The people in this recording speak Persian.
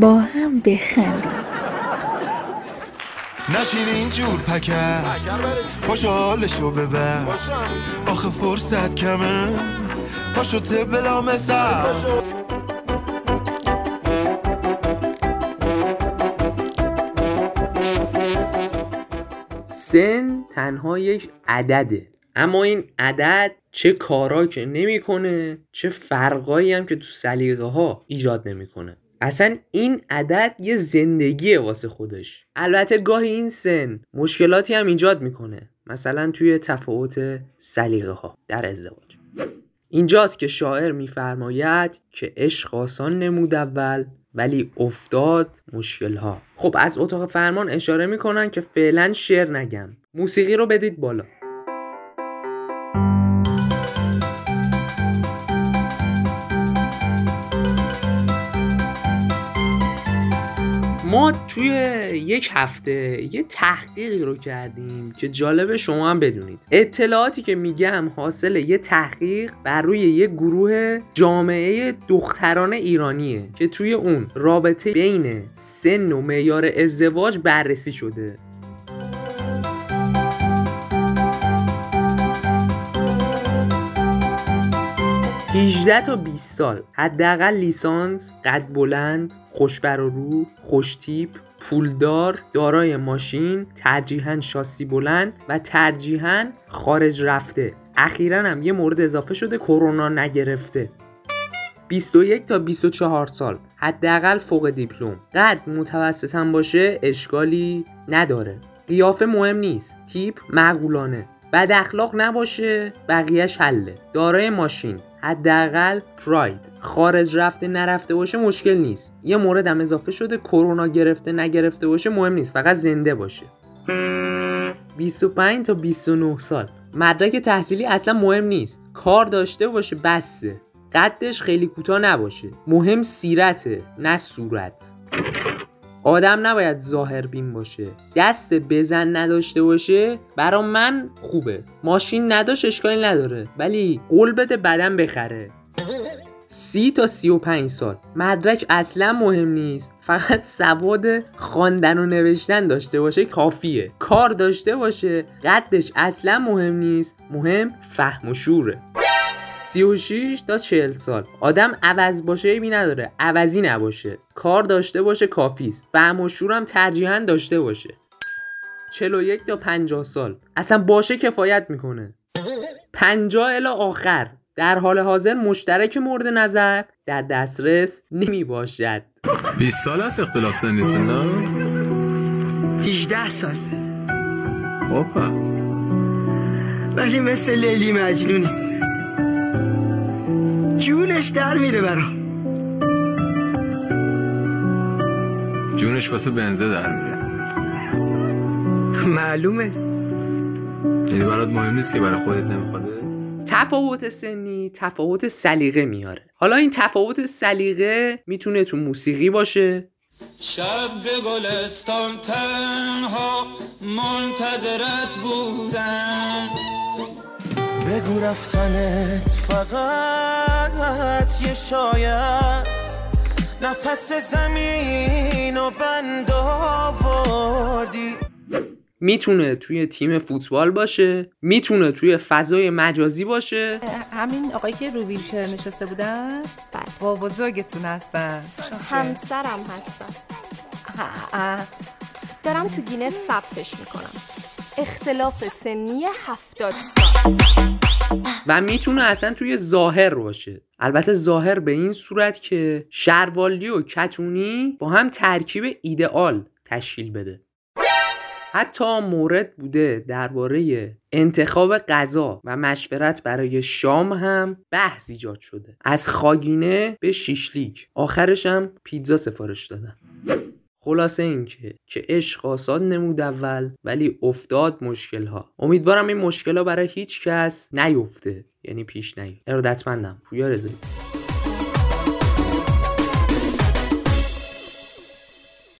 با هم بخندیم. نشین اینجور پکر. پاشو حالشو ببر. آخه فرصت کمه. پاشو بلا مثل سن تنها یک عدده. اما این عدد چه کارا که نمی‌کنه. چه فرقایی هم که تو سلیقه ها ایجاد نمی‌کنه. اصلا این عدد یه زندگیه واسه خودش. البته گاهی این سن مشکلاتی هم ایجاد می‌کنه. مثلا توی تفاوت سلیقه ها در ازدواج. اینجاست که شاعر میفرماید که عشق آسان نمود اول ولی افتاد مشکل ها خب از اتاق فرمان اشاره می‌کنن که فعلا شعر نگم. موسیقی رو بدید بالا. ما توی یک هفته یه تحقیقی رو کردیم که جالب شما هم بدونید. اطلاعاتی که میگم حاصل یه تحقیق بر روی یه گروه جامعه دختران ایرانیه که توی اون رابطه بین سن و معیار ازدواج بررسی شده. 18 تا 20 سال حداقل لیسانس قد بلند خوشبر و رو خوشتیپ پولدار دارای ماشین ترجیحاً شاسی بلند و ترجیحاً خارج رفته. اخیرا هم یه مورد اضافه شده کرونا نگرفته. 21 تا 24 سال حداقل فوق دیپلم. قد متوسط هم باشه اشکالی نداره. قیافه مهم نیست تیپ معقولانه. بد اخلاق نباشه بقیهش حله. دارای ماشین حداقل پراید خارج رفته نرفته باشه مشکل نیست. یه مورد هم اضافه شده کرونا گرفته نگرفته باشه مهم نیست. فقط زنده باشه. 25 تا 29 سال. مدرک تحصیلی اصلا مهم نیست. کار داشته باشه بسته قدش خیلی کوتاه نباشه. مهم سیرته نه صورت. آدم نباید ظاهر بین باشه. دست بزن نداشته باشه برا من خوبه. ماشین نداشت اشکالی نداره. ولی قول بده بدن بخره. سی تا سی و پنج سال. مدرک اصلا مهم نیست. فقط سواد خواندن و نوشتن داشته باشه کافیه. کار داشته باشه قدش اصلا مهم نیست. مهم فهم و شوره. 36 تا 40 سال. آدم عوض باشه ایبی نداره. عوضی نباشه. کار داشته باشه کافی است. فهم و شورم ترجیحاً داشته باشه. 41 تا 50 سال. اصلا باشه کفایت می‌کنه. 50 الی آخر. در حال حاضر مشترک مورد نظر. در دسترس نمی باشد 20 سال است اختلاف سنیتون نه؟ 18 سال. خب ولی مثل لیلی مجنونی جونش در میره برام. جونش واسه بنزه در میره معلومه. یعنی برات مهم نیست که برای خودت نمیخواده تفاوت سنی تفاوت سلیقه میاره. حالا این تفاوت سلیقه می‌تونه تو موسیقی باشه. شب به گلستان تنها منتظرت بودم. بگو رفتنت فقط یه شایست نفس زمین و بند آوردی. می‌تونه توی تیم فوتبال باشه می‌تونه توی فضای مجازی باشه. همین آقایی که رو ویلچر نشسته بودن؟ با بزرگتون هستن. همسرم هستن. دارم تو گینه ثبتش می‌کنم. اختلاف سنی هفتاد سال. و می‌تونه اصلا توی ظاهر باشه. البته ظاهر به این صورت که شروالی و کتونی با هم ترکیب ایدئال تشکیل بده. حتی مورد بوده درباره انتخاب غذا و مشورت برای شام هم بحث ایجاد شده. از خاگینه به شیشلیک آخرش هم پیتزا سفارش دادن. خلاصه اینکه که عشق آسان نمود اول ولی افتاد مشکل ها امیدوارم این مشکل ها برای هیچ کس نیفته. یعنی پیش نیاد. ارادتمندم. پویا رضایی.